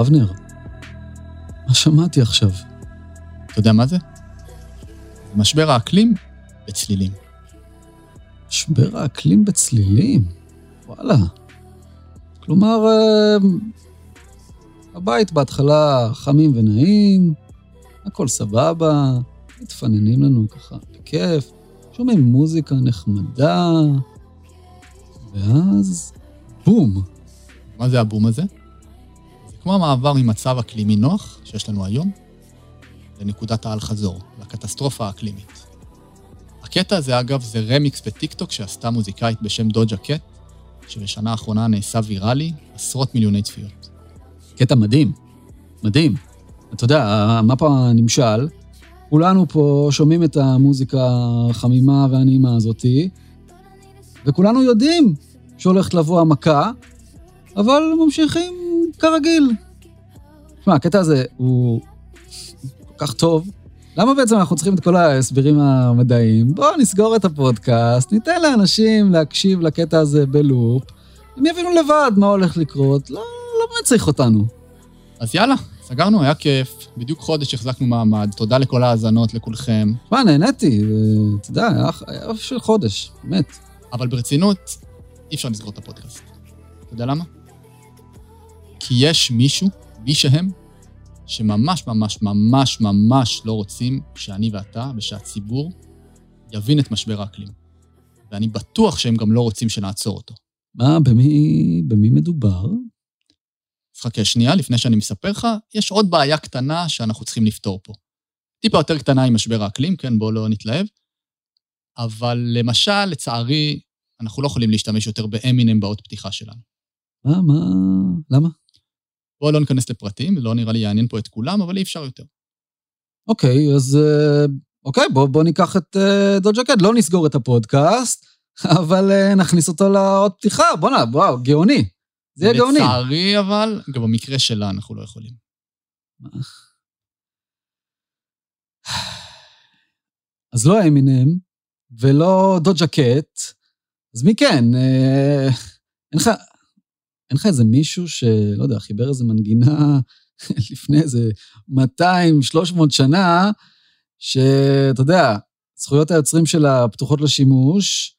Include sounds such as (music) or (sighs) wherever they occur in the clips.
אבנר, מה שמעתי עכשיו? אתה יודע מה זה? משבר האקלים בצלילים. משבר האקלים בצלילים? וואלה. כלומר, אה, הבית בהתחלה חמים ונעים, הכל סבבה, מתפננים לנו ככה בכיף, שומעים מוזיקה נחמדה, ואז בום. מה זה הבום הזה? כמו המעבר ממצב אקלימי נוח שיש לנו היום לנקודת האל-חזור, לקטסטרופה האקלימית. הקטע הזה, אגב, זה רמיקס בטיקטוק שעשתה מוזיקאית בשם דוג'ה קט, שבשנה האחרונה נעשה ויראלי, עשרות מיליוני צפיות. קטע מדהים, מדהים. אתה יודע, המפה נמשל, כולנו פה שומעים את המוזיקה החמימה והנעימה הזאתי, וכולנו יודעים שהולכת לבוא המכה, אבל ממשיכים כרגיל. תשמע, הקטע הזה הוא כל כך טוב. למה בעצם אנחנו צריכים את כל ההסברים המדעיים? בואו נסגור את הפודקאסט, ניתן לאנשים להקשיב לקטע הזה בלופ, הם יבינו לבד מה הולך לקרות, לא, לא צריך אותנו. אז יאללה, סגרנו, היה כיף. בדיוק חודש החזקנו מעמד, תודה לכל ההאזנות, לכולכם. מה, נהניתי, אתה יודע, היה של חודש, באמת. אבל ברצינות, אי אפשר לסגור את הפודקאסט. אתה יודע למה? כי יש מישהו, מי שהם, שממש ממש ממש ממש לא רוצים שאני ואתה ושהציבור יבין את משבר האקלים. ואני בטוח שהם גם לא רוצים שנעצור אותו. מה, במי, במי מדובר? אז חכה שנייה, לפני שאני מספר לך, יש עוד בעיה קטנה שאנחנו צריכים לפתור פה. טיפה יותר קטנה עם משבר האקלים, כן, בואו לא נתלהב. אבל למשל, לצערי, אנחנו לא יכולים להשתמש יותר באמינם באות פתיחה שלנו. מה, מה, למה? בואו לא ניכנס לפרטים, לא נראה לי יעניין פה את כולם, אבל אי אפשר יותר. אוקיי, אז אה, אוקיי, בואו בוא ניקח את uh, דוד ג'קט, לא נסגור את הפודקאסט, (laughs) אבל uh, נכניס אותו לעוד פתיחה, בואנה, וואו, גאוני. זה יהיה גאוני. לצערי, אבל, גם במקרה שלה אנחנו לא יכולים. (sighs) אז לא אמינם, ולא דוד ג'קט, אז מי כן? אה, אין לך... אין לך איזה מישהו שלא יודע, חיבר איזה מנגינה (laughs) לפני איזה 200-300 שנה, שאתה יודע, זכויות היוצרים שלה פתוחות לשימוש,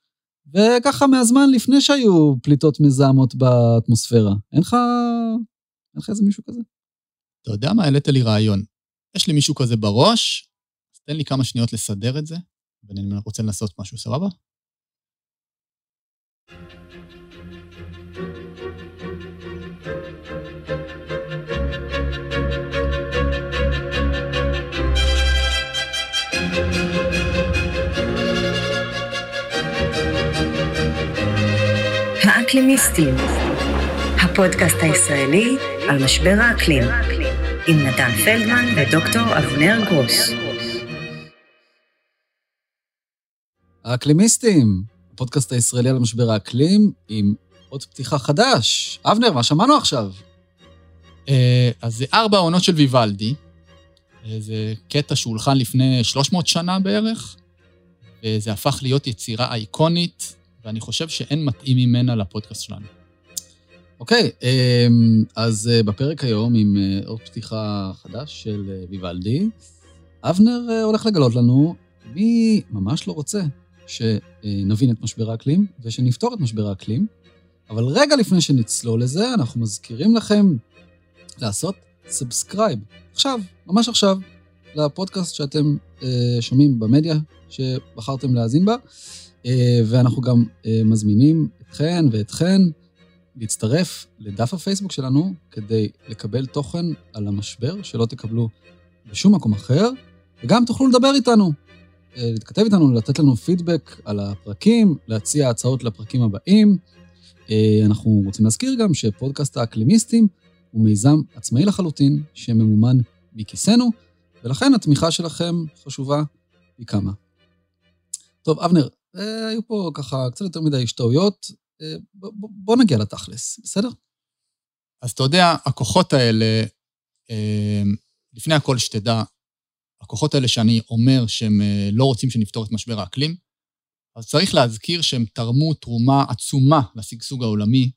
וככה מהזמן לפני שהיו פליטות מזהמות באטמוספירה. אין לך... אין לך איזה מישהו כזה? אתה יודע מה? העלית לי רעיון. יש לי מישהו כזה בראש, אז תן לי כמה שניות לסדר את זה, ואני רוצה לנסות משהו, סבבה? האקלימיסטים, הפודקאסט הישראלי על משבר האקלים, עם נתן פלדמן ודוקטור אבנר גרוס. האקלימיסטים, הפודקאסט הישראלי על משבר האקלים, עם עוד פתיחה חדש. אבנר, מה שמענו עכשיו? אה, אז זה ארבע עונות של ויוולדי. אה, זה קטע שהולחן לפני 300 שנה בערך, וזה הפך להיות יצירה אייקונית ואני חושב שאין מתאים ממנה לפודקאסט שלנו. אוקיי, אמ, אז אה, בפרק היום עם אה, עוד פתיחה חדש של אה, ויוולדי, אבנר הולך לגלות לנו מי ממש לא רוצה שנבין את משבר האקלים ושנפתור את משבר האקלים, אבל רגע לפני שנצלול לזה, אנחנו מזכירים לכם לעשות subscribe. עכשיו, ממש עכשיו, לפודקאסט שאתם שומעים במדיה שבחרתם להאזין בה. אה, ואנחנו גם אה, מזמינים אתכן ואתכן להצטרף לדף הפייסבוק שלנו כדי לקבל תוכן על המשבר שלא תקבלו בשום מקום אחר, וגם תוכלו לדבר איתנו, אה, להתכתב איתנו, לתת לנו פידבק על הפרקים, להציע הצעות לפרקים הבאים. אנחנו רוצים להזכיר גם שפודקאסט האקלימיסטים הוא מיזם עצמאי לחלוטין שממומן מכיסנו, ולכן התמיכה שלכם חשובה פי כמה. טוב, אבנר, אה, היו פה ככה קצת יותר מדי השתאויות. אה, בוא נגיע לתכלס, בסדר? אז אתה יודע, הכוחות האלה, אה, לפני הכל שתדע, הכוחות האלה שאני אומר שהם לא רוצים שנפתור את משבר האקלים, אז צריך להזכיר שהם תרמו תרומה עצומה לשגשוג העולמי.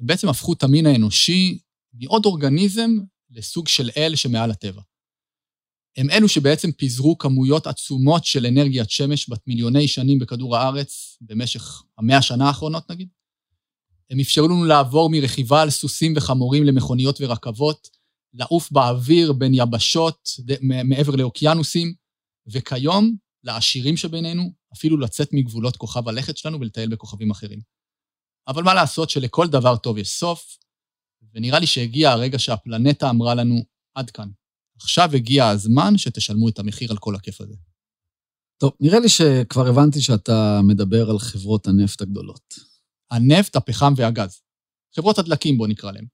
הם בעצם הפכו את המין האנושי מעוד אורגניזם לסוג של אל שמעל הטבע. הם אלו שבעצם פיזרו כמויות עצומות של אנרגיית שמש בת מיליוני שנים בכדור הארץ, במשך המאה השנה האחרונות נגיד. הם אפשרו לנו לעבור מרכיבה על סוסים וחמורים למכוניות ורכבות, לעוף באוויר בין יבשות מעבר לאוקיינוסים, וכיום, לעשירים שבינינו, אפילו לצאת מגבולות כוכב הלכת שלנו ולטייל בכוכבים אחרים. אבל מה לעשות שלכל דבר טוב יש סוף, ונראה לי שהגיע הרגע שהפלנטה אמרה לנו, עד כאן. עכשיו הגיע הזמן שתשלמו את המחיר על כל הכיף הזה. טוב, נראה לי שכבר הבנתי שאתה מדבר על חברות הנפט הגדולות. הנפט, הפחם והגז. חברות הדלקים, בוא נקרא להן.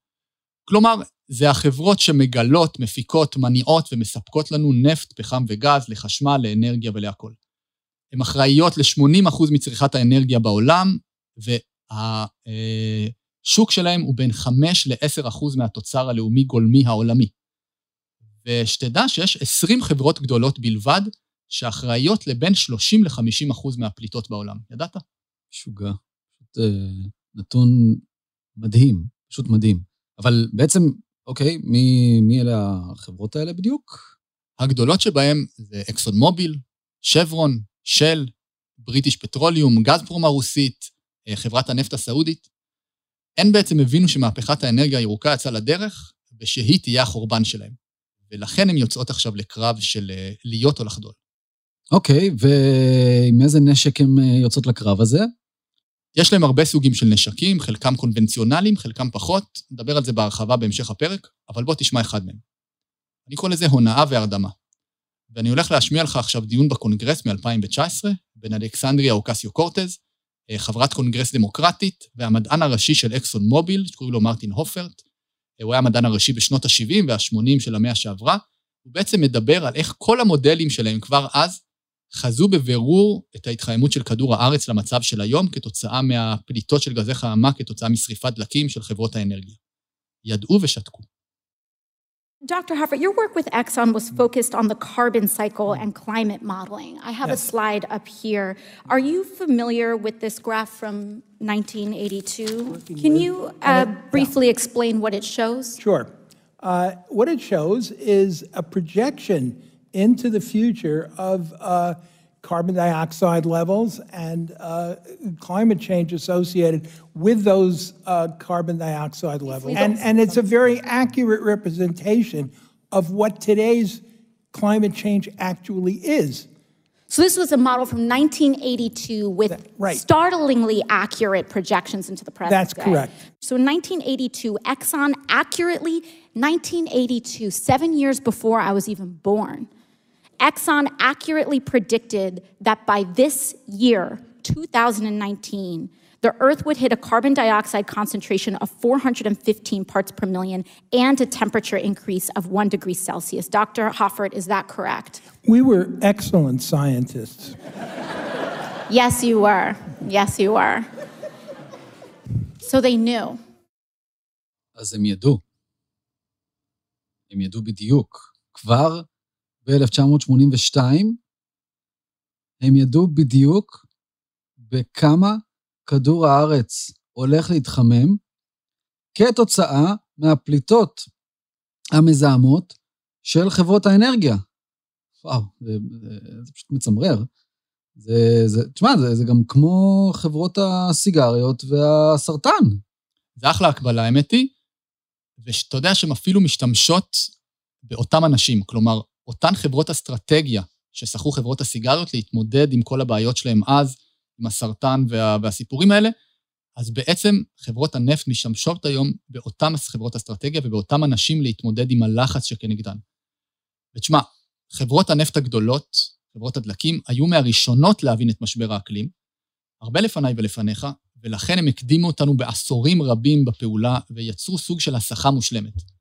כלומר, זה החברות שמגלות, מפיקות, מניעות ומספקות לנו נפט, פחם וגז לחשמל, לאנרגיה ולהכול. הן אחראיות ל-80% מצריכת האנרגיה בעולם, והשוק שלהם הוא בין 5 ל-10% מהתוצר הלאומי גולמי העולמי. ושתדע שיש 20 חברות גדולות בלבד שאחראיות לבין 30 ל-50% מהפליטות בעולם. ידעת? משוגע. פשוט אה, נתון מדהים, פשוט מדהים. אבל בעצם, אוקיי, מי, מי אלה החברות האלה בדיוק? הגדולות שבהן זה אקסון מוביל, שברון, של, בריטיש פטרוליום, גזפרום הרוסית, אה, חברת הנפט הסעודית. הן בעצם הבינו שמהפכת האנרגיה הירוקה יצאה לדרך, ושהיא תהיה החורבן שלהם. ולכן הן יוצאות עכשיו לקרב של אה, להיות או לחדול. אוקיי, ועם איזה נשק הן אה, יוצאות לקרב הזה? יש להם הרבה סוגים של נשקים, חלקם קונבנציונליים, חלקם פחות, נדבר על זה בהרחבה בהמשך הפרק, אבל בוא תשמע אחד מהם. אני קורא לזה הונאה והרדמה. ואני הולך להשמיע לך עכשיו דיון בקונגרס מ-2019, בין אלכסנדריה אוקסיו קורטז, אה, חברת קונגרס דמוקרטית, והמדען הראשי של אקסון מוביל, שקוראים לו מרטין הופרט. הוא היה המדען הראשי בשנות ה-70 וה-80 של המאה שעברה. הוא בעצם מדבר על איך כל המודלים שלהם כבר אז חזו בבירור את ההתחממות של כדור הארץ למצב של היום כתוצאה מהפליטות של גזי חממה כתוצאה משריפת דלקים של חברות האנרגיה. ידעו ושתקו. Dr. Hoffert, your work with Exxon was focused on the carbon cycle and climate modeling. I have yes. a slide up here. Are you familiar with this graph from 1982? Can you uh, briefly explain what it shows? Sure. Uh, what it shows is a projection into the future of uh, carbon dioxide levels and uh, climate change associated with those uh, carbon dioxide levels. And, and it's a very accurate representation of what today's climate change actually is. So this was a model from 1982 with that, right. startlingly accurate projections into the present That's day. correct. So in 1982, Exxon accurately, 1982, seven years before I was even born, Exxon accurately predicted that by this year, 2019, the Earth would hit a carbon dioxide concentration of 415 parts per million and a temperature increase of one degree Celsius. Dr. Hoffert, is that correct? We were excellent scientists. (laughs) yes, you were. Yes, you were. So they knew. אז הם ידעו. הם ידעו בדיוק. כבר ב-1982, הם ידעו בדיוק בכמה כדור הארץ הולך להתחמם כתוצאה מהפליטות המזהמות של חברות האנרגיה. וואו, זה, זה פשוט מצמרר. זה, זה, תשמע, זה, זה גם כמו חברות הסיגריות והסרטן. זה אחלה הקבלה, האמת היא, ושאתה יודע שהן אפילו משתמשות באותם אנשים. כלומר, אותן חברות אסטרטגיה ששכרו חברות הסיגריות להתמודד עם כל הבעיות שלהם אז, עם הסרטן וה, והסיפורים האלה, אז בעצם חברות הנפט משתמשות היום באותן חברות אסטרטגיה ובאותם אנשים להתמודד עם הלחץ שכנגדן. ותשמע, חברות הנפט הגדולות, חברות הדלקים, היו מהראשונות להבין את משבר האקלים, הרבה לפניי ולפניך, ולכן הם הקדימו אותנו בעשורים רבים בפעולה ויצרו סוג של הסחה מושלמת.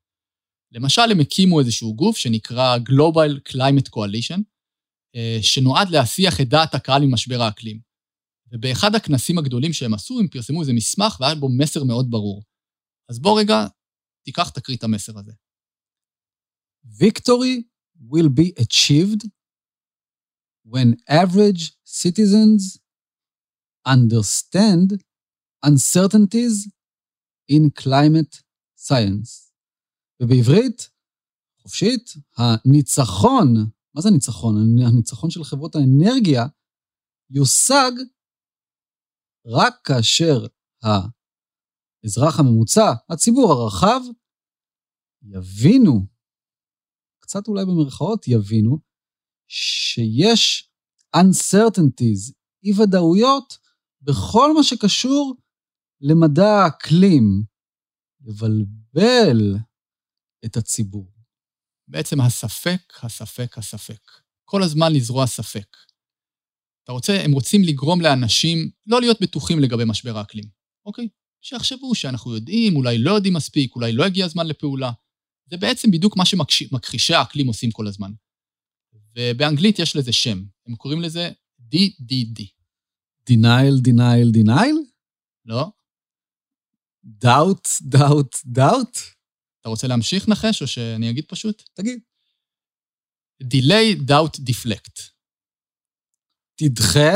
למשל, הם הקימו איזשהו גוף שנקרא Global Climate Coalition, אה, שנועד להסיח את דעת הקהל ממשבר האקלים. ובאחד הכנסים הגדולים שהם עשו, הם פרסמו איזה מסמך והיה בו מסר מאוד ברור. אז בוא רגע, תיקח, תקריא את המסר הזה. Victory will be achieved when average citizens understand uncertainties in climate science. ובעברית, חופשית, הניצחון, מה זה ניצחון? הניצחון של חברות האנרגיה יושג רק כאשר האזרח הממוצע, הציבור הרחב, יבינו, קצת אולי במרכאות יבינו, שיש uncertainties, אי-ודאויות, בכל מה שקשור למדע האקלים, לבלבל את הציבור. בעצם הספק, הספק, הספק. כל הזמן לזרוע ספק. אתה רוצה, הם רוצים לגרום לאנשים לא להיות בטוחים לגבי משבר האקלים, אוקיי? שיחשבו שאנחנו יודעים, אולי לא יודעים מספיק, אולי לא הגיע הזמן לפעולה. זה בעצם בדיוק מה שמכחישי האקלים עושים כל הזמן. ובאנגלית יש לזה שם, הם קוראים לזה DDD. denial, denial, denial? לא? doubt, doubt, doubt? אתה רוצה להמשיך נחש, או שאני אגיד פשוט? תגיד. delay, doubt, deflect. תדחה,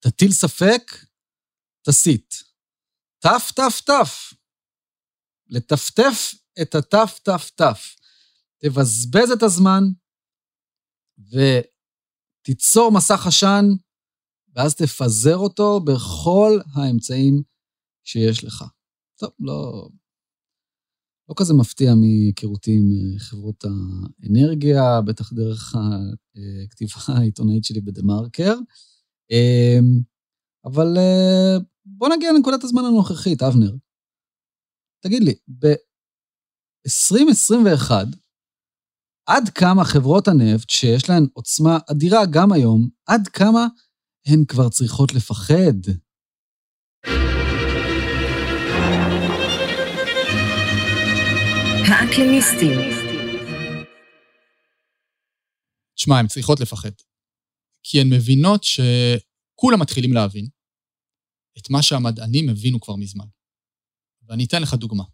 תטיל ספק, תסיט. תף, תף, תף. לטפטף את התף, תף, תף. תבזבז את הזמן ותיצור מסך עשן, ואז תפזר אותו בכל האמצעים שיש לך. טוב, לא, לא כזה מפתיע מהיכרותי עם אה, חברות האנרגיה, בטח דרך הכתיבה (laughs) העיתונאית שלי בדה-מרקר. אמ, אבל אה, בוא נגיע לנקודת הזמן הנוכחית, אבנר. תגיד לי, ב-2021, עד כמה חברות הנפט, שיש להן עוצמה אדירה גם היום, עד כמה הן כבר צריכות לפחד? האקלימיסטים. תשמע, הן צריכות לפחד. כי הן מבינות שכולם מתחילים להבין את מה שהמדענים הבינו כבר מזמן. ואני אתן לך דוגמה.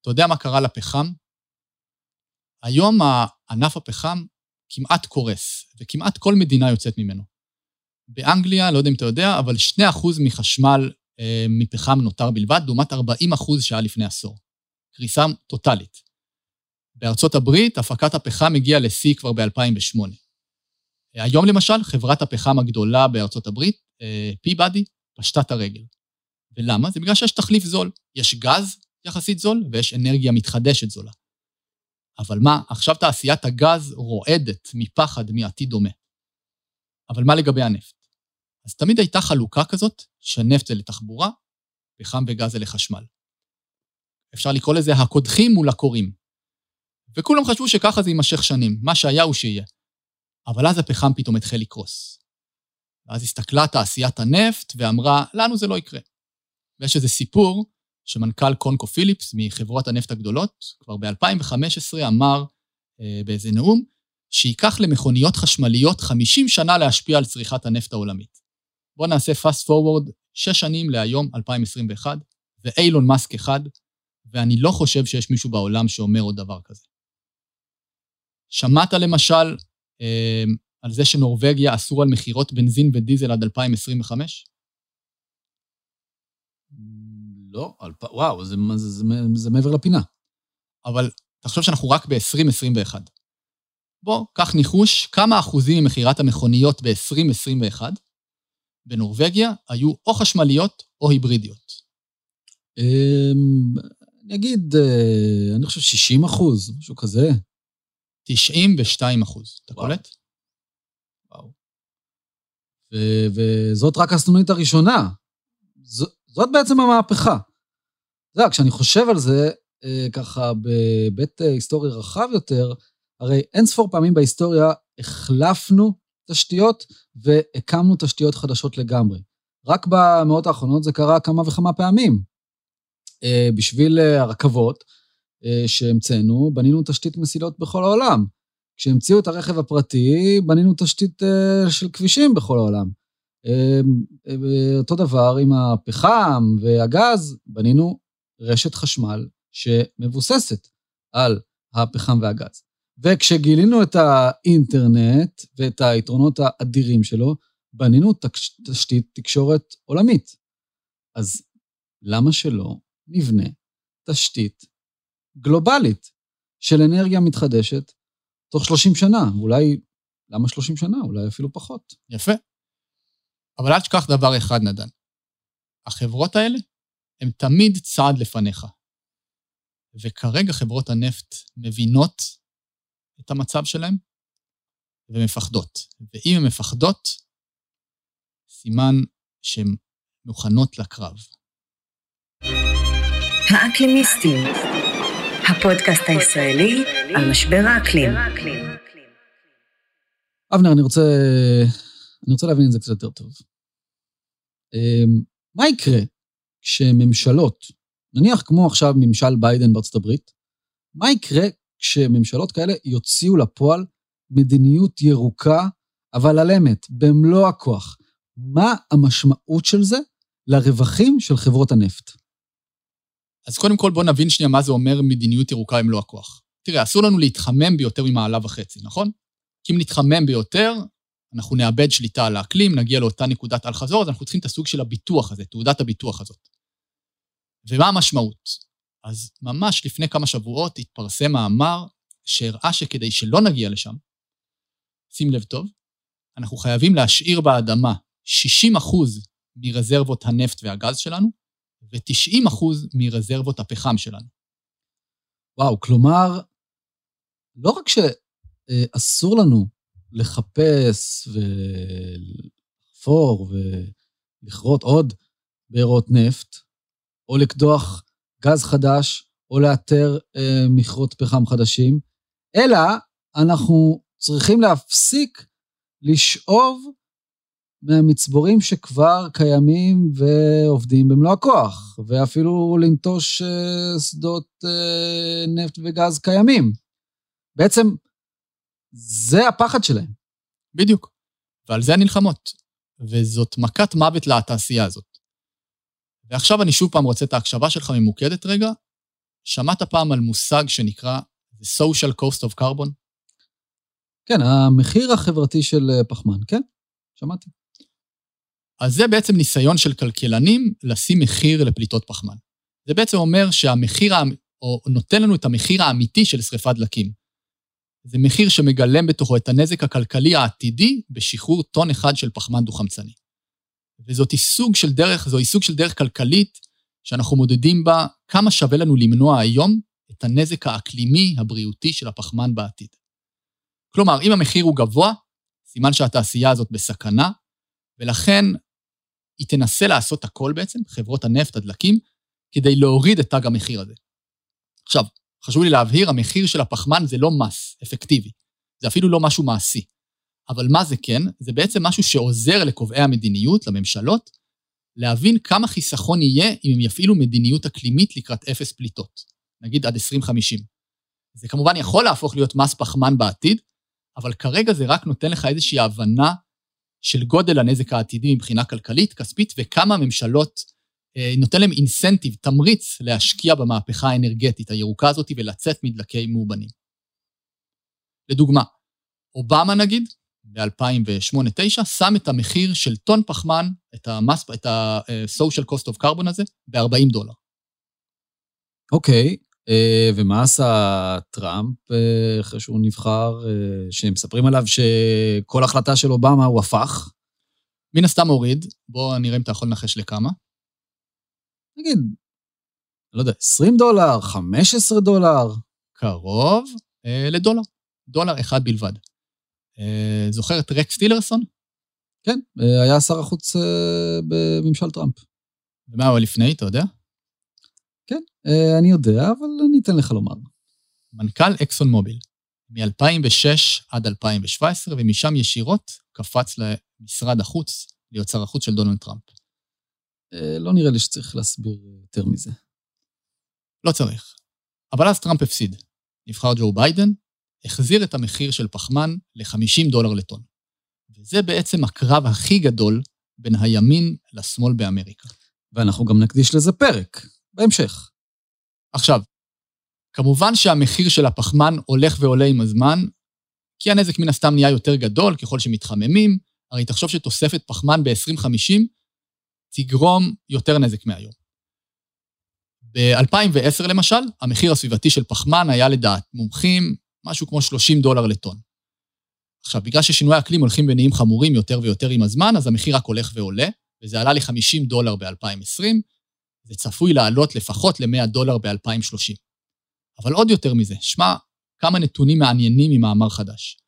אתה יודע מה קרה לפחם? היום ענף הפחם כמעט קורס, וכמעט כל מדינה יוצאת ממנו. באנגליה, לא יודע אם אתה יודע, אבל 2% מחשמל אה, מפחם נותר בלבד, לעומת 40% שהיה לפני עשור. קריסה טוטאלית. בארצות הברית, הפקת הפחם הגיעה לשיא כבר ב-2008. היום למשל, חברת הפחם הגדולה בארצות הברית, פיבאדי, אה, פשטה את הרגל. ולמה? זה בגלל שיש תחליף זול. יש גז יחסית זול ויש אנרגיה מתחדשת זולה. אבל מה, עכשיו תעשיית הגז רועדת מפחד מעתיד דומה. אבל מה לגבי הנפט? אז תמיד הייתה חלוקה כזאת, שנפט זה לתחבורה, פחם וגז זה לחשמל. אפשר לקרוא לזה הקודחים מול הקוראים. וכולם חשבו שככה זה יימשך שנים, מה שהיה הוא שיהיה. אבל אז הפחם פתאום התחיל לקרוס. ואז הסתכלה תעשיית הנפט ואמרה, לנו זה לא יקרה. ויש איזה סיפור שמנכ"ל קונקו פיליפס מחברות הנפט הגדולות, כבר ב-2015 אמר אה, באיזה נאום, שייקח למכוניות חשמליות 50 שנה להשפיע על צריכת הנפט העולמית. בואו נעשה fast forward 6 שנים להיום, 2021, ואיילון מאסק אחד, ואני לא חושב שיש מישהו בעולם שאומר עוד דבר כזה. שמעת למשל אה, על זה שנורבגיה אסור על מכירות בנזין ודיזל עד 2025? לא, אלפ... וואו, זה, זה, זה, זה מעבר לפינה. אבל תחשוב שאנחנו רק ב-2021. בוא, קח ניחוש, כמה אחוזים ממכירת המכוניות ב-2021 בנורבגיה היו או חשמליות או היברידיות? אני אגיד, אה, אני חושב 60 אחוז, משהו כזה. 92 אחוז, אתה קולט? וואו. ו- וזאת רק הסנונית הראשונה. ז- זאת בעצם המהפכה. אתה יודע, כשאני חושב על זה, אה, ככה בהיבט אה, היסטורי רחב יותר, הרי אין ספור פעמים בהיסטוריה החלפנו תשתיות והקמנו תשתיות חדשות לגמרי. רק במאות האחרונות זה קרה כמה וכמה פעמים. אה, בשביל הרכבות שהמצאנו, בנינו תשתית מסילות בכל העולם. כשהמציאו את הרכב הפרטי, בנינו תשתית של כבישים בכל העולם. אה, אותו דבר עם הפחם והגז, בנינו רשת חשמל שמבוססת על הפחם והגז. וכשגילינו את האינטרנט ואת היתרונות האדירים שלו, בנינו תשתית תקשורת עולמית. אז למה שלא נבנה תשתית גלובלית של אנרגיה מתחדשת תוך 30 שנה. אולי, למה 30 שנה? אולי אפילו פחות. יפה. אבל אל תשכח דבר אחד, נדן. החברות האלה הן תמיד צעד לפניך. וכרגע חברות הנפט מבינות את המצב שלהן ומפחדות. ואם הן מפחדות, סימן שהן מוכנות לקרב. האקלימיסטים, הפודקאסט הישראלי על משבר האקלים. אבנר, אני רוצה, אני רוצה להבין את זה קצת יותר טוב. אמ, מה יקרה כשממשלות, נניח כמו עכשיו ממשל ביידן בארצות הברית, מה יקרה כשממשלות כאלה יוציאו לפועל מדיניות ירוקה, אבל על אמת, במלוא הכוח? מה המשמעות של זה לרווחים של חברות הנפט? אז קודם כל בואו נבין שנייה מה זה אומר מדיניות ירוקה במלוא הכוח. תראה, אסור לנו להתחמם ביותר ממעלה וחצי, נכון? כי אם נתחמם ביותר, אנחנו נאבד שליטה על האקלים, נגיע לאותה נקודת אל-חזור, אז אנחנו צריכים את הסוג של הביטוח הזה, תעודת הביטוח הזאת. ומה המשמעות? אז ממש לפני כמה שבועות התפרסם מאמר שהראה שכדי שלא נגיע לשם, שים לב טוב, אנחנו חייבים להשאיר באדמה 60 אחוז מרזרבות הנפט והגז שלנו, ו-90 אחוז מרזרבות הפחם שלנו. וואו, כלומר, לא רק שאסור לנו לחפש ולחפור ולכרות עוד בארות נפט, או לקדוח גז חדש, או לאתר אה, מכרות פחם חדשים, אלא אנחנו צריכים להפסיק לשאוב מהמצבורים שכבר קיימים ועובדים במלוא הכוח, ואפילו לנטוש אה, שדות אה, נפט וגז קיימים. בעצם, זה הפחד שלהם. בדיוק. ועל זה הנלחמות. וזאת מכת מוות לתעשייה הזאת. ועכשיו אני שוב פעם רוצה את ההקשבה שלך ממוקדת רגע. שמעת פעם על מושג שנקרא The social cost of carbon? כן, המחיר החברתי של אה, פחמן, כן, שמעתי. אז זה בעצם ניסיון של כלכלנים לשים מחיר לפליטות פחמן. זה בעצם אומר שהמחיר, או נותן לנו את המחיר האמיתי של שריפת דלקים. זה מחיר שמגלם בתוכו את הנזק הכלכלי העתידי בשחרור טון אחד של פחמן דו-חמצני. וזאת סוג של דרך, זוהי סוג של דרך כלכלית שאנחנו מודדים בה כמה שווה לנו למנוע היום את הנזק האקלימי הבריאותי של הפחמן בעתיד. כלומר, אם המחיר הוא גבוה, סימן שהתעשייה הזאת בסכנה, ולכן היא תנסה לעשות הכל בעצם, חברות הנפט, הדלקים, כדי להוריד את תג המחיר הזה. עכשיו, חשוב לי להבהיר, המחיר של הפחמן זה לא מס אפקטיבי, זה אפילו לא משהו מעשי. אבל מה זה כן? זה בעצם משהו שעוזר לקובעי המדיניות, לממשלות, להבין כמה חיסכון יהיה אם הם יפעילו מדיניות אקלימית לקראת אפס פליטות, נגיד עד 2050. זה כמובן יכול להפוך להיות מס פחמן בעתיד, אבל כרגע זה רק נותן לך איזושהי הבנה של גודל הנזק העתידי מבחינה כלכלית, כספית, וכמה ממשלות, אה, נותן להם אינסנטיב, תמריץ להשקיע במהפכה האנרגטית הירוקה הזאת ולצאת מדלקי מאובנים. לדוגמה, אובמה נגיד, ב-2008-2009, שם את המחיר של טון פחמן, את ה-social ה-social cost of carbon הזה, ב-40 דולר. אוקיי, okay. אה, ומה עשה טראמפ אה, אחרי שהוא נבחר, אה, שמספרים עליו שכל החלטה של אובמה הוא הפך? מן הסתם הוריד, בוא נראה אם אתה יכול לנחש לכמה. נגיד, לא יודע, 20 דולר, 15 דולר? קרוב אה, לדולר, דולר אחד בלבד. אה, זוכר את רקס טילרסון? כן, היה שר החוץ אה, בממשל טראמפ. ומה הוא לפני, אתה יודע? אה, אני יודע, אבל אני אתן לך לומר. מנכ"ל אקסון מוביל, מ-2006 עד 2017, ומשם ישירות קפץ למשרד החוץ, להיות שר החוץ של דונלד טראמפ. אה, לא נראה לי שצריך להסביר יותר מזה. לא צריך. אבל אז טראמפ הפסיד. נבחר ג'ו ביידן, החזיר את המחיר של פחמן ל-50 דולר לטון. וזה בעצם הקרב הכי גדול בין הימין לשמאל באמריקה. ואנחנו גם נקדיש לזה פרק. בהמשך. עכשיו, כמובן שהמחיר של הפחמן הולך ועולה עם הזמן, כי הנזק מן הסתם נהיה יותר גדול ככל שמתחממים, הרי תחשוב שתוספת פחמן ב-2050 תגרום יותר נזק מהיום. ב-2010 למשל, המחיר הסביבתי של פחמן היה לדעת מומחים משהו כמו 30 דולר לטון. עכשיו, בגלל ששינויי האקלים הולכים ונהיים חמורים יותר ויותר עם הזמן, אז המחיר רק הולך ועולה, וזה עלה ל-50 דולר ב-2020, זה צפוי לעלות לפחות ל-100 דולר ב-2030. אבל עוד יותר מזה, שמע כמה נתונים מעניינים ממאמר חדש.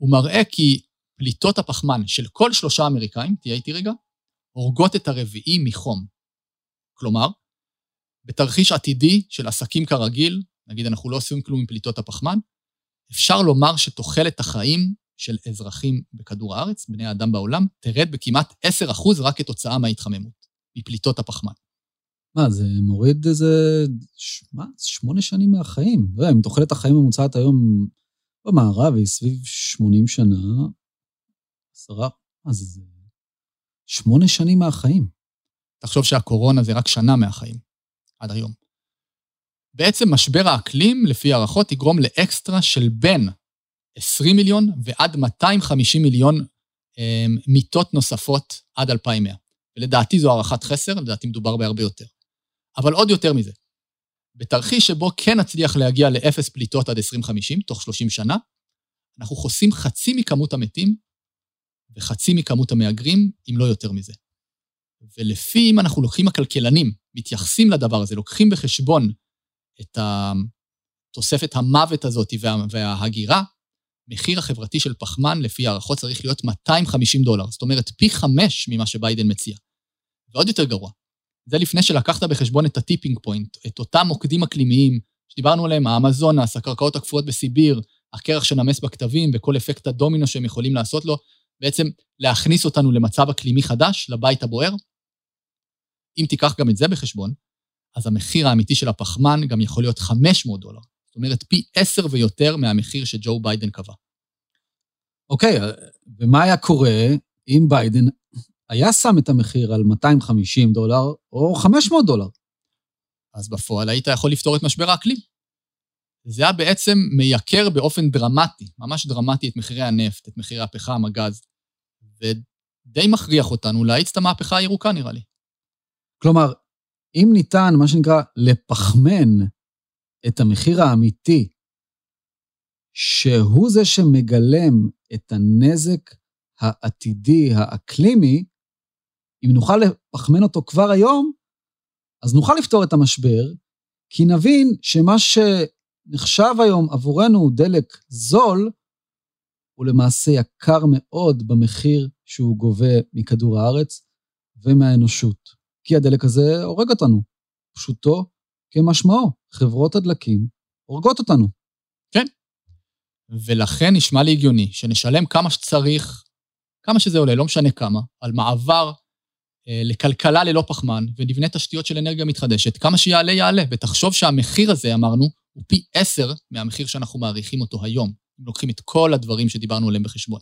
הוא מראה כי פליטות הפחמן של כל שלושה אמריקאים, תהיה איתי רגע, הורגות את הרביעי מחום. כלומר, בתרחיש עתידי של עסקים כרגיל, נגיד אנחנו לא עושים כלום עם פליטות הפחמן, אפשר לומר שתוחלת החיים של אזרחים בכדור הארץ, בני האדם בעולם, תרד בכמעט 10% רק כתוצאה מההתחממות, מפליטות הפחמן. מה, זה מוריד איזה... מה? שמונה שנים מהחיים. לא יודע, אם תוחלת החיים הממוצעת היום במערב היא סביב 80 שנה, עשרה? זה שמונה שנים מהחיים. תחשוב שהקורונה זה רק שנה מהחיים, עד היום. בעצם משבר האקלים, לפי הערכות, יגרום לאקסטרה של בין 20 מיליון ועד 250 מיליון אה, מיטות נוספות עד 2100. ולדעתי זו הערכת חסר, לדעתי מדובר בהרבה יותר. אבל עוד יותר מזה, בתרחיש שבו כן נצליח להגיע לאפס פליטות עד 2050, תוך 30 שנה, אנחנו חוסים חצי מכמות המתים וחצי מכמות המהגרים, אם לא יותר מזה. ולפי, אם אנחנו לוקחים הכלכלנים, מתייחסים לדבר הזה, לוקחים בחשבון את תוספת המוות הזאת וה, וההגירה, מחיר החברתי של פחמן, לפי הערכות, צריך להיות 250 דולר. זאת אומרת, פי חמש ממה שביידן מציע. ועוד יותר גרוע, זה לפני שלקחת בחשבון את ה tipping point, את אותם מוקדים אקלימיים שדיברנו עליהם, האמזונס, הקרקעות הקפואות בסיביר, הקרח שנמס בקטבים וכל אפקט הדומינו שהם יכולים לעשות לו, בעצם להכניס אותנו למצב אקלימי חדש, לבית הבוער. אם תיקח גם את זה בחשבון, אז המחיר האמיתי של הפחמן גם יכול להיות 500 דולר. זאת אומרת, פי עשר ויותר מהמחיר שג'ו ביידן קבע. אוקיי, ומה היה קורה אם ביידן היה שם את המחיר על 250 דולר או 500 דולר? אז בפועל היית יכול לפתור את משבר האקלים. זה היה בעצם מייקר באופן דרמטי, ממש דרמטי, את מחירי הנפט, את מחירי הפחם, הגז, ודי מכריח אותנו להאיץ את המהפכה הירוקה, נראה לי. כלומר, אם ניתן, מה שנקרא, לפחמן את המחיר האמיתי, שהוא זה שמגלם את הנזק העתידי, האקלימי, אם נוכל לפחמן אותו כבר היום, אז נוכל לפתור את המשבר, כי נבין שמה שנחשב היום עבורנו דלק זול, הוא למעשה יקר מאוד במחיר שהוא גובה מכדור הארץ ומהאנושות. כי הדלק הזה הורג אותנו, פשוטו כמשמעו. חברות הדלקים הורגות אותנו. כן. ולכן נשמע לי הגיוני שנשלם כמה שצריך, כמה שזה עולה, לא משנה כמה, על מעבר אה, לכלכלה ללא פחמן, ונבנה תשתיות של אנרגיה מתחדשת, כמה שיעלה יעלה, ותחשוב שהמחיר הזה, אמרנו, הוא פי עשר מהמחיר שאנחנו מעריכים אותו היום, אם לוקחים את כל הדברים שדיברנו עליהם בחשבון.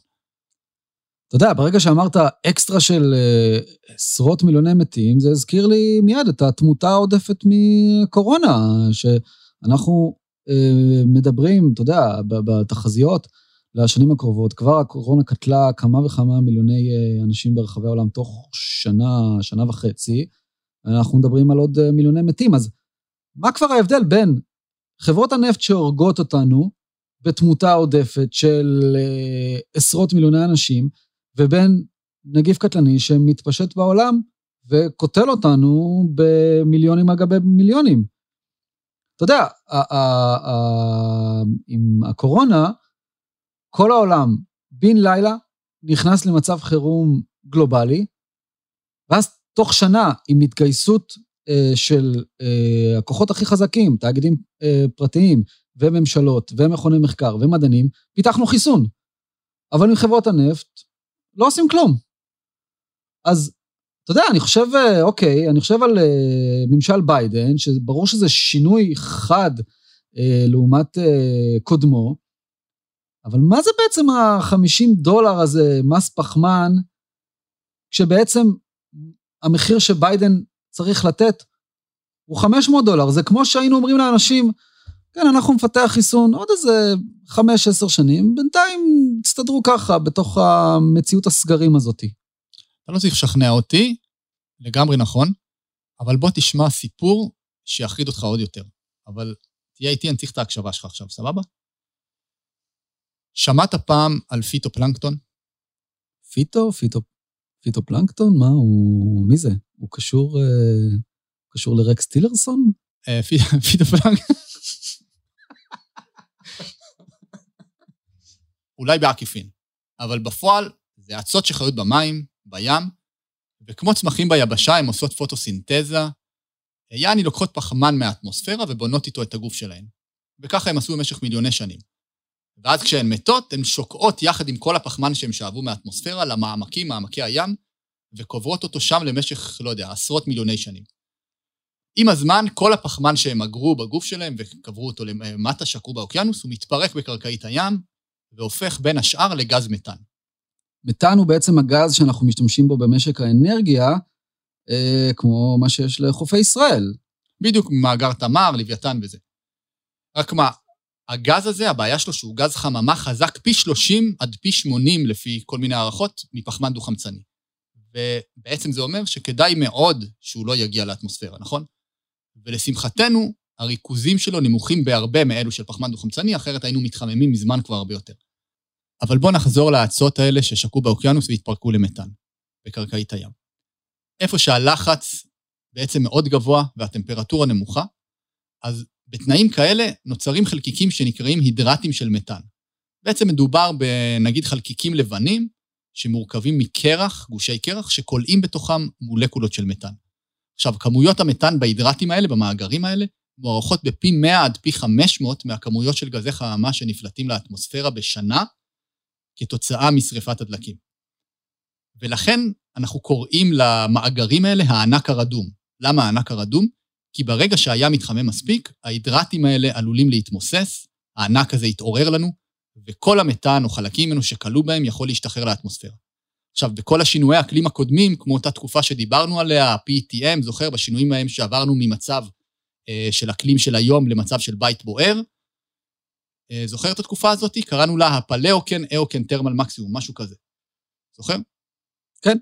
אתה יודע, ברגע שאמרת אקסטרה של אה, עשרות מיליוני מתים, זה הזכיר לי מיד את התמותה העודפת מקורונה, שאנחנו אה, מדברים, אתה יודע, בתחזיות לשנים הקרובות, כבר הקורונה קטלה כמה וכמה מיליוני אה, אנשים ברחבי העולם תוך שנה, שנה וחצי, אנחנו מדברים על עוד מיליוני מתים. אז מה כבר ההבדל בין חברות הנפט שהורגות אותנו בתמותה עודפת של עשרות מיליוני אנשים, ובין נגיף קטלני שמתפשט בעולם וקוטל אותנו במיליונים גבי מיליונים. אתה יודע, עם הקורונה, כל העולם בן לילה נכנס למצב חירום גלובלי, ואז תוך שנה, עם התגייסות אה, של אה, הכוחות הכי חזקים, תאגידים אה, פרטיים וממשלות ומכוני מחקר ומדענים, פיתחנו חיסון. אבל עם חברות הנפט, לא עושים כלום. אז אתה יודע, אני חושב, אה, אוקיי, אני חושב על uh, ממשל ביידן, שברור שזה שינוי חד uh, לעומת uh, קודמו, אבל מה זה בעצם ה-50 דולר הזה, מס פחמן, כשבעצם המחיר שביידן צריך לתת הוא 500 דולר? זה כמו שהיינו אומרים לאנשים, כן, אנחנו נפתח חיסון עוד איזה חמש, עשר שנים, בינתיים תסתדרו ככה בתוך המציאות הסגרים הזאת. אתה לא צריך לשכנע אותי, לגמרי נכון, אבל בוא תשמע סיפור שיחריד אותך עוד יותר. אבל תהיה איתי, אני צריך את ההקשבה שלך עכשיו, סבבה? שמעת פעם על פיטופלנקטון? פיטו? פיטו... פיטופלנקטון? מה הוא... מי זה? הוא קשור... אה, קשור לרקס טילרסון? אה, פי- (laughs) פיטופלנקטון. אולי בעקיפין, אבל בפועל זה אצות שחיות במים, בים, וכמו צמחים ביבשה, הן עושות פוטוסינתזה, יעני לוקחות פחמן מהאטמוספירה ובונות איתו את הגוף שלהן. וככה הם עשו במשך מיליוני שנים. ואז כשהן מתות, הן שוקעות יחד עם כל הפחמן שהם שאבו מהאטמוספירה למעמקים, מעמקי הים, וקוברות אותו שם למשך, לא יודע, עשרות מיליוני שנים. עם הזמן, כל הפחמן שהם אגרו בגוף שלהם וקברו אותו למטה, שקעו באוקיינוס, הוא מתפרק בקרקעית הים, והופך בין השאר לגז מתאן. מתאן הוא בעצם הגז שאנחנו משתמשים בו במשק האנרגיה, אה, כמו מה שיש לחופי ישראל. בדיוק מאגר תמר, לוויתן וזה. רק מה, הגז הזה, הבעיה שלו שהוא גז חממה חזק פי 30 עד פי 80 לפי כל מיני הערכות מפחמן דו-חמצני. ובעצם זה אומר שכדאי מאוד שהוא לא יגיע לאטמוספירה, נכון? ולשמחתנו, הריכוזים שלו נמוכים בהרבה מאלו של פחמן דו-חמצני, אחרת היינו מתחממים מזמן כבר הרבה יותר. אבל בואו נחזור לאצות האלה ששקעו באוקיינוס והתפרקו למתאן, בקרקעית הים. איפה שהלחץ בעצם מאוד גבוה והטמפרטורה נמוכה, אז בתנאים כאלה נוצרים חלקיקים שנקראים הידרטים של מתאן. בעצם מדובר בנגיד חלקיקים לבנים שמורכבים מקרח, גושי קרח, שכולאים בתוכם מולקולות של מתאן. עכשיו, כמויות המתאן בהידרטים האלה, במאגרים האלה, מוערכות בפי 100 עד פי 500 מהכמויות של גזי חממה שנפלטים לאטמוספירה בשנה, כתוצאה משרפת הדלקים. ולכן אנחנו קוראים למאגרים האלה הענק הרדום. למה הענק הרדום? כי ברגע שהים מתחמם מספיק, ההידרטים האלה עלולים להתמוסס, הענק הזה יתעורר לנו, וכל המתאן או חלקים ממנו שכלו בהם יכול להשתחרר לאטמוספירה. עכשיו, בכל השינויי האקלים הקודמים, כמו אותה תקופה שדיברנו עליה, ה-PTM, זוכר, בשינויים ההם שעברנו ממצב של אקלים של היום למצב של בית בוער, אה, זוכר את התקופה הזאת? קראנו לה הפלאוקן אאוקן טרמל מקסימום, משהו כזה. זוכר? כן.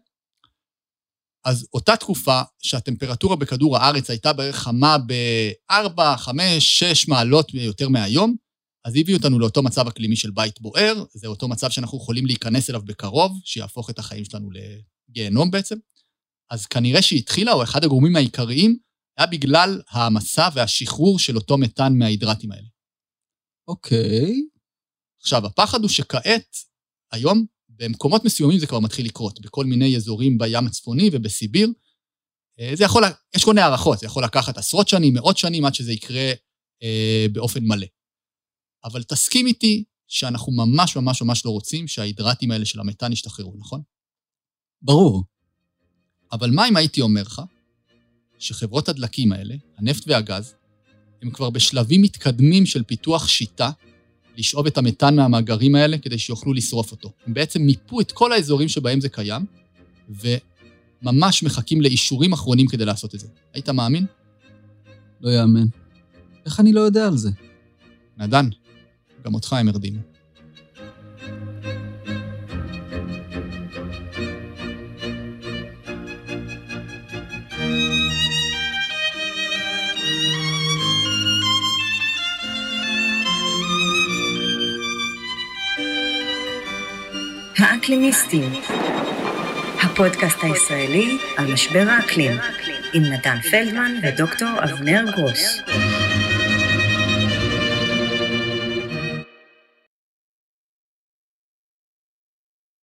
אז אותה תקופה שהטמפרטורה בכדור הארץ הייתה בערך חמה ב-4, 5, 6 מעלות יותר מהיום, אז הביא אותנו לאותו מצב אקלימי של בית בוער, זה אותו מצב שאנחנו יכולים להיכנס אליו בקרוב, שיהפוך את החיים שלנו לגיהנום בעצם. אז כנראה שהתחילה, או אחד הגורמים העיקריים, היה בגלל העמסה והשחרור של אותו מתאן מההידרטים האלה. אוקיי. עכשיו, הפחד הוא שכעת, היום, במקומות מסוימים זה כבר מתחיל לקרות, בכל מיני אזורים בים הצפוני ובסיביר. אה, זה יכול, יש כל מיני הערכות, זה יכול לקחת עשרות שנים, מאות שנים, עד שזה יקרה אה, באופן מלא. אבל תסכים איתי שאנחנו ממש ממש ממש לא רוצים שההידרטים האלה של המתאן ישתחררו, נכון? ברור. אבל מה אם הייתי אומר לך שחברות הדלקים האלה, הנפט והגז, הם כבר בשלבים מתקדמים של פיתוח שיטה לשאוב את המתאן מהמאגרים האלה כדי שיוכלו לשרוף אותו. הם בעצם מיפו את כל האזורים שבהם זה קיים, וממש מחכים לאישורים אחרונים כדי לעשות את זה. היית מאמין? לא יאמן. איך אני לא יודע על זה? נדן, גם אותך הם הרדימו. האקלימיסטים, הפודקאסט הישראלי על משבר האקלים, עם נתן פלדמן ודוקטור אבנר גרוס.